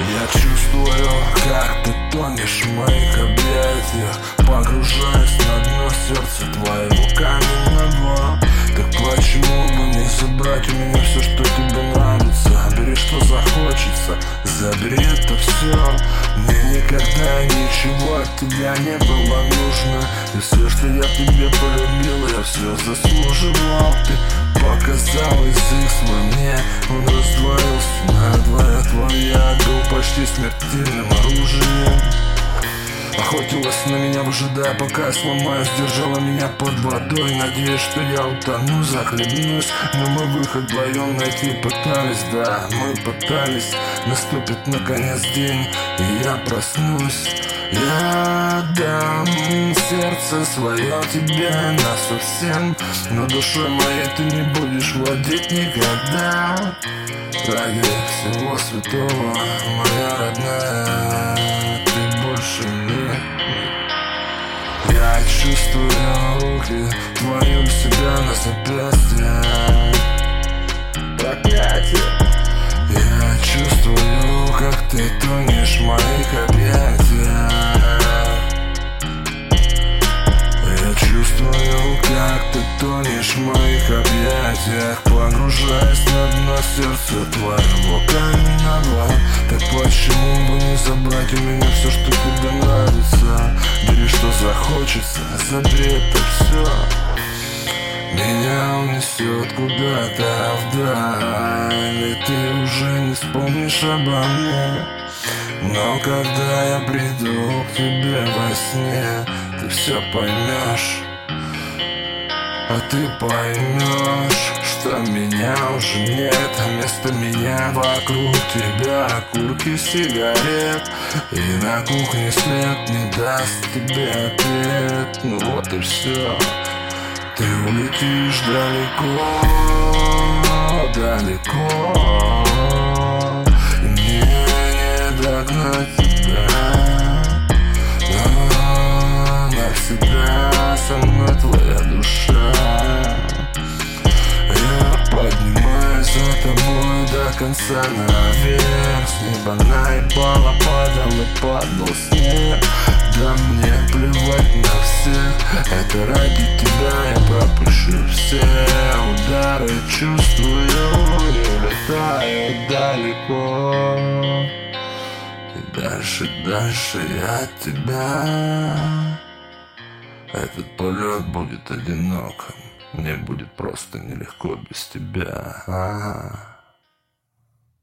Я чувствую, как ты тонешь в моих объятиях. Погружаясь на дно сердца твоего каменного. Так почему бы не забрать у меня все, что тебе нравится? Бери, что захочется, забери это все Мне никогда ничего от тебя не было нужно. И все, что я тебе полюбил, я все заслуживал почти смертельным оружием. Охотилась на меня, выжидая, пока я сломаюсь Держала меня под водой, надеясь, что я утону, захлебнусь. Но мы выход вдвоем найти пытались, да, мы пытались. Наступит наконец день, и я проснусь. Я дам сердце свое тебе на совсем Но душой моей ты не будешь владеть никогда Ради всего святого, моя родная Ты больше не Я чувствую руки твои у себя на запястье. Проклятие Я чувствую, как ты тонешь в моих объятиях. Я чувствую, как ты тонешь в моих объятиях. Погружаясь на дно сердца твоего почему бы не забрать у меня все, что тебе нравится. Бери, что захочется, забери это все меня унесет куда-то вдаль И ты уже не вспомнишь обо мне. Но когда я приду к тебе во сне Ты все поймешь А ты поймешь, что меня уже нет. А вместо меня вокруг тебя окурки сигарет. И на кухне свет не даст тебе ответ. Ну вот и все ты улетишь далеко, далеко конца наверх С неба наебало падал и падал снег. Да мне плевать на всех. Это ради тебя я пропущу все удары. Чувствую и улетаю далеко. И дальше, дальше я от тебя. Этот полет будет одиноким. Мне будет просто нелегко без тебя. а -а -а.